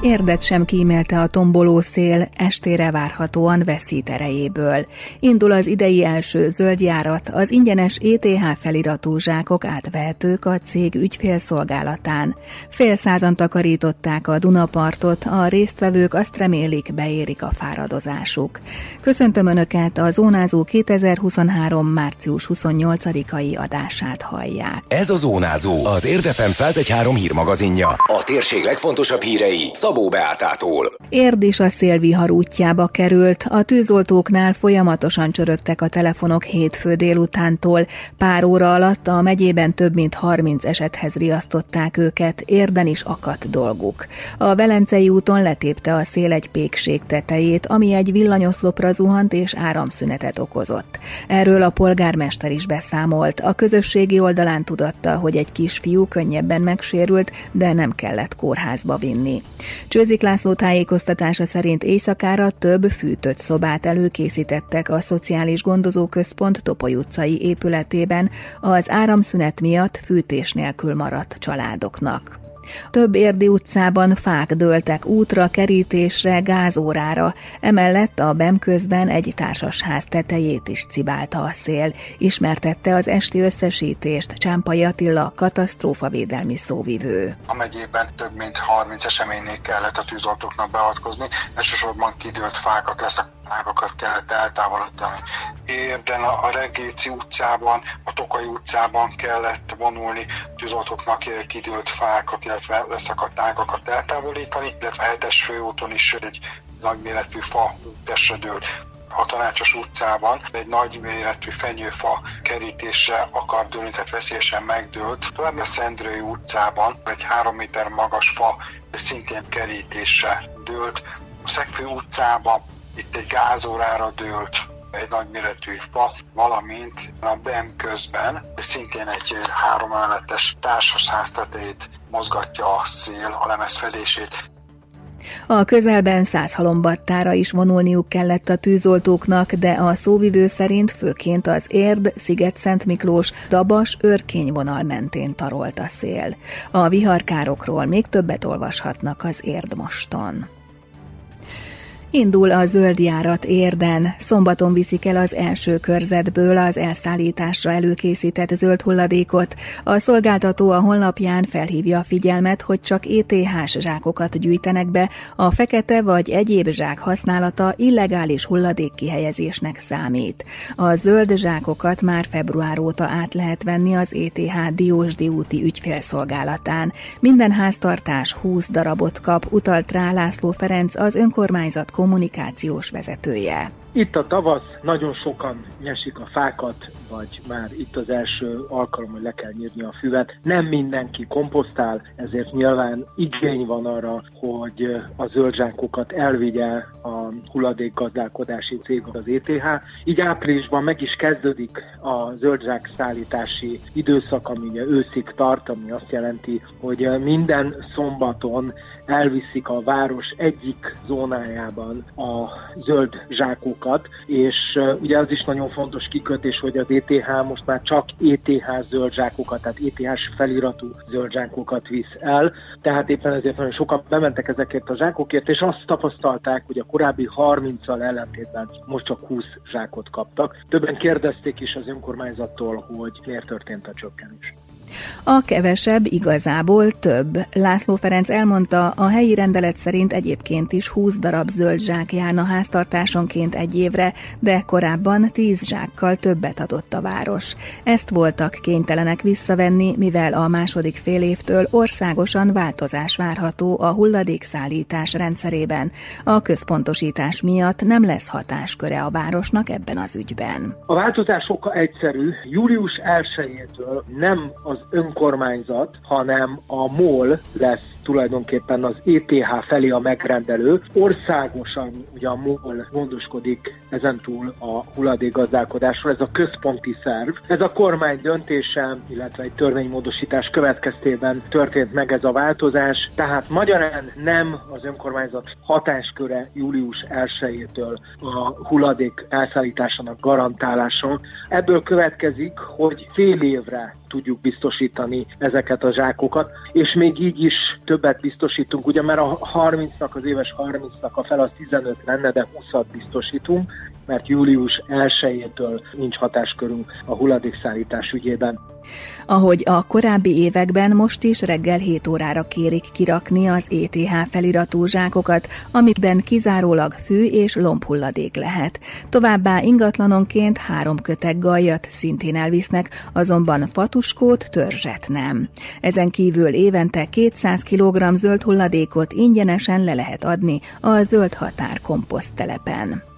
Érdet sem kímélte a tomboló szél, estére várhatóan veszít erejéből. Indul az idei első zöldjárat, az ingyenes ETH feliratú zsákok átvehetők a cég ügyfélszolgálatán. Fél százan takarították a Dunapartot, a résztvevők azt remélik, beérik a fáradozásuk. Köszöntöm Önöket, a Zónázó 2023. március 28-ai adását hallják. Ez a Zónázó, az Érdefem 113 hírmagazinja. A térség legfontosabb hírei Szabó Beátától. Érd is a szélvihar útjába került, a tűzoltóknál folyamatosan csörögtek a telefonok hétfő délutántól. Pár óra alatt a megyében több mint 30 esethez riasztották őket, érden is akadt dolguk. A Velencei úton letépte a szél egy pékség tetejét, ami egy villanyoszlopra zuhant és áramszünetet okozott. Erről a polgármester is beszámolt. A közösségi oldalán tudatta, hogy egy kisfiú könnyebben megsérült, de nem kellett kórházba vinni. Csőzik László tájékoztatása szerint éjszakára több fűtött szobát előkészítettek a Szociális Gondozóközpont Topoly utcai épületében az áramszünet miatt fűtés nélkül maradt családoknak. Több érdi utcában fák dőltek útra, kerítésre, gázórára, emellett a BEM közben egy társasház tetejét is cibálta a szél, ismertette az esti összesítést Csámpai Attila, katasztrófavédelmi szóvivő. A megyében több mint 30 eseménynél kellett a tűzoltóknak beavatkozni, elsősorban kidőlt fákat lesz a ágakat kellett eltávolítani. Érden a Regéci utcában, a Tokai utcában kellett vonulni tűzoltóknak kidőlt fákat, illetve leszakadt ágakat eltávolítani, illetve hetes főúton is egy nagyméretű fa testre dőlt a Tanácsos utcában egy nagy méretű fenyőfa kerítésre akar dőlni, tehát veszélyesen megdőlt. Tovább a Szendrői utcában egy három méter magas fa szintén kerítésre dőlt. A Szegfő utcában itt egy gázórára dőlt egy nagyméretű fa, valamint a BEM közben szintén egy három emeletes társasház tetejét mozgatja a szél, a lemez fedését. A közelben száz halombattára is vonulniuk kellett a tűzoltóknak, de a szóvivő szerint főként az Érd, Sziget-Szent Miklós, Dabas, Örkény vonal mentén tarolt a szél. A viharkárokról még többet olvashatnak az Érd moston. Indul a zöld járat érden. Szombaton viszik el az első körzetből az elszállításra előkészített zöld hulladékot. A szolgáltató a honlapján felhívja a figyelmet, hogy csak ETH-s zsákokat gyűjtenek be, a fekete vagy egyéb zsák használata illegális hulladék kihelyezésnek számít. A zöld zsákokat már február óta át lehet venni az ETH Diósdi úti ügyfélszolgálatán. Minden háztartás 20 darabot kap, utalt rá László Ferenc az önkormányzat kommunikációs vezetője. Itt a tavasz, nagyon sokan nyesik a fákat, vagy már itt az első alkalom, hogy le kell nyírni a füvet. Nem mindenki komposztál, ezért nyilván igény van arra, hogy a zöldzsákokat elvigye a hulladékgazdálkodási cég, az ETH. Így áprilisban meg is kezdődik a zöldzsák szállítási időszak, ami ugye őszig tart, ami azt jelenti, hogy minden szombaton elviszik a város egyik zónájában a zöld zsákokat, és ugye az is nagyon fontos kikötés, hogy az ETH most már csak ETH zöld zsákokat, tehát ETH feliratú zöld zsákokat visz el, tehát éppen ezért nagyon sokan bementek ezekért a zsákokért, és azt tapasztalták, hogy a korábbi 30-al ellentétben most csak 20 zsákot kaptak. Többen kérdezték is az önkormányzattól, hogy miért történt a csökkenés. A kevesebb igazából több. László Ferenc elmondta, a helyi rendelet szerint egyébként is 20 darab zöld zsák járna háztartásonként egy évre, de korábban 10 zsákkal többet adott a város. Ezt voltak kénytelenek visszavenni, mivel a második fél évtől országosan változás várható a hulladékszállítás rendszerében. A központosítás miatt nem lesz hatásköre a városnak ebben az ügyben. A változás sokkal egyszerű. Július 1-től nem az önkormányzat, hanem a MOL lesz tulajdonképpen az ETH felé a megrendelő. Országosan ugye a MOL gondoskodik ezentúl a hulladékgazdálkodásról, ez a központi szerv. Ez a kormány döntése, illetve egy törvénymódosítás következtében történt meg ez a változás, tehát magyarán nem az önkormányzat hatásköre július 1-től a hulladék elszállításának garantálása. Ebből következik, hogy fél évre tudjuk biztosítani ezeket a zsákokat, és még így is többet biztosítunk, ugye mert a 30-nak, az éves 30-nak a fel az 15 lenne, de 20-at biztosítunk, mert július 1-től nincs hatáskörünk a hulladékszállítás ügyében. Ahogy a korábbi években most is reggel 7 órára kérik kirakni az ETH feliratú zsákokat, amiben kizárólag fű és lombhulladék lehet. Továbbá ingatlanonként három köteg gajat szintén elvisznek, azonban fatuskót, törzset nem. Ezen kívül évente 200 kg zöld hulladékot ingyenesen le lehet adni a zöld határ komposzttelepen.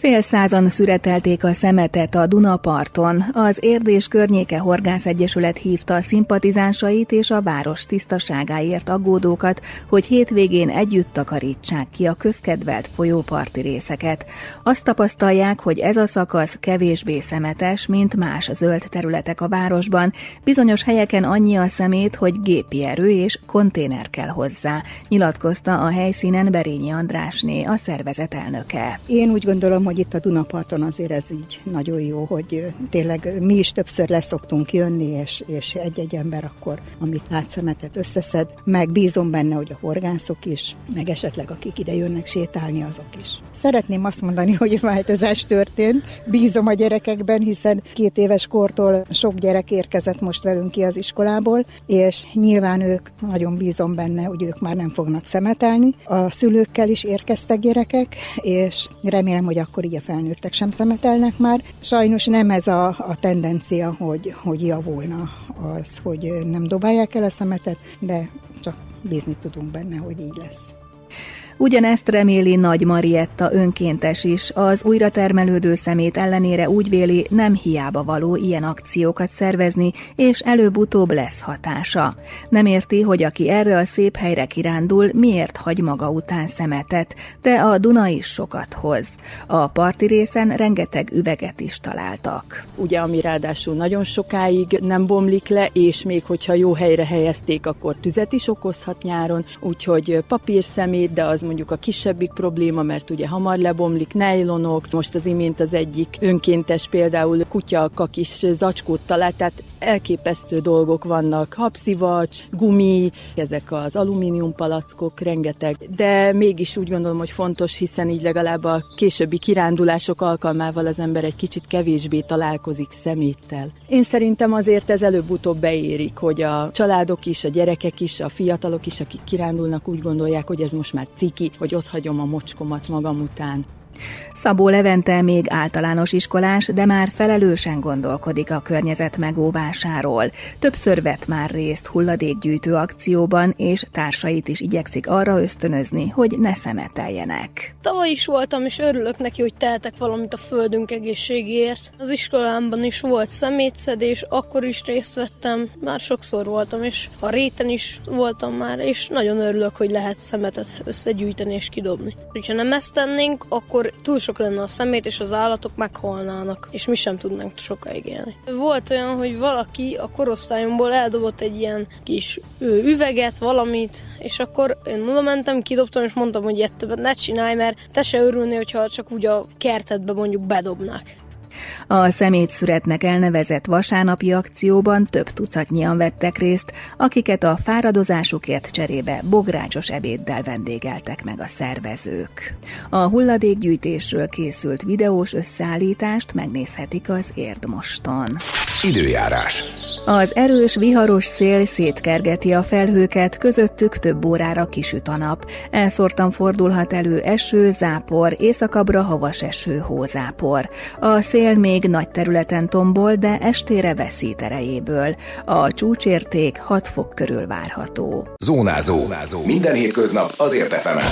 Fél százan szüretelték a szemetet a Dunaparton. Az Érdés környéke Horgász Egyesület hívta a szimpatizánsait és a város tisztaságáért aggódókat, hogy hétvégén együtt takarítsák ki a közkedvelt folyóparti részeket. Azt tapasztalják, hogy ez a szakasz kevésbé szemetes, mint más zöld területek a városban. Bizonyos helyeken annyi a szemét, hogy gépi erő és konténer kell hozzá, nyilatkozta a helyszínen Berényi Andrásné, a szervezet elnöke. Én úgy gondolom, hogy itt a Dunaparton azért ez így nagyon jó, hogy tényleg mi is többször leszoktunk jönni, és, és egy-egy ember akkor, amit látszemetet összeszed, meg bízom benne, hogy a horgászok is, meg esetleg akik ide jönnek sétálni, azok is. Szeretném azt mondani, hogy változás történt, bízom a gyerekekben, hiszen két éves kortól sok gyerek érkezett most velünk ki az iskolából, és nyilván ők, nagyon bízom benne, hogy ők már nem fognak szemetelni. A szülőkkel is érkeztek gyerekek, és remélem, hogy akkor így a felnőttek sem szemetelnek már. Sajnos nem ez a, a tendencia, hogy, hogy javulna az, hogy nem dobálják el a szemetet, de csak bízni tudunk benne, hogy így lesz. Ugyanezt reméli Nagy Marietta önkéntes is, az újra termelődő szemét ellenére úgy véli, nem hiába való ilyen akciókat szervezni, és előbb-utóbb lesz hatása. Nem érti, hogy aki erre a szép helyre kirándul, miért hagy maga után szemetet, de a Duna is sokat hoz. A parti részen rengeteg üveget is találtak. Ugye, ami ráadásul nagyon sokáig nem bomlik le, és még hogyha jó helyre helyezték, akkor tüzet is okozhat nyáron, úgyhogy papírszemét, de az mondjuk a kisebbik probléma, mert ugye hamar lebomlik, nejlonok, most az imént az egyik önkéntes például kutya kis zacskót talált, tehát elképesztő dolgok vannak, habszivacs, gumi, ezek az alumínium palackok, rengeteg, de mégis úgy gondolom, hogy fontos, hiszen így legalább a későbbi kirándulások alkalmával az ember egy kicsit kevésbé találkozik szeméttel. Én szerintem azért ez előbb-utóbb beérik, hogy a családok is, a gyerekek is, a fiatalok is, akik kirándulnak, úgy gondolják, hogy ez most már ciki, hogy ott hagyom a mocskomat magam után. Szabó Levente még általános iskolás, de már felelősen gondolkodik a környezet megóvásáról. Többször vett már részt hulladékgyűjtő akcióban, és társait is igyekszik arra ösztönözni, hogy ne szemeteljenek. Tavaly is voltam, és örülök neki, hogy tehetek valamit a földünk egészségéért. Az iskolámban is volt szemétszedés, akkor is részt vettem, már sokszor voltam, és a réten is voltam már, és nagyon örülök, hogy lehet szemetet összegyűjteni és kidobni. Ha nem ezt tennénk, akkor túl sok lenne a szemét, és az állatok meghalnának, és mi sem tudnánk sokáig élni. Volt olyan, hogy valaki a korosztályomból eldobott egy ilyen kis üveget, valamit, és akkor én oda mentem, kidobtam, és mondtam, hogy ilyet többet ne csinálj, mert te se örülni, hogyha csak úgy a kertedbe mondjuk bedobnák. A szemétszüretnek elnevezett vasárnapi akcióban több tucatnyian vettek részt, akiket a fáradozásukért cserébe bográcsos ebéddel vendégeltek meg a szervezők. A hulladékgyűjtésről készült videós összeállítást megnézhetik az Érdmoston. Időjárás. Az erős, viharos szél szétkergeti a felhőket, közöttük több órára kisüt a nap. Elszórtan fordulhat elő eső, zápor, északabbra havas eső, hózápor. A szél még nagy területen tombol, de estére veszít erejéből. A csúcsérték 6 fok körül várható. Zónázó. Zónázó. Minden hétköznap azért efemen.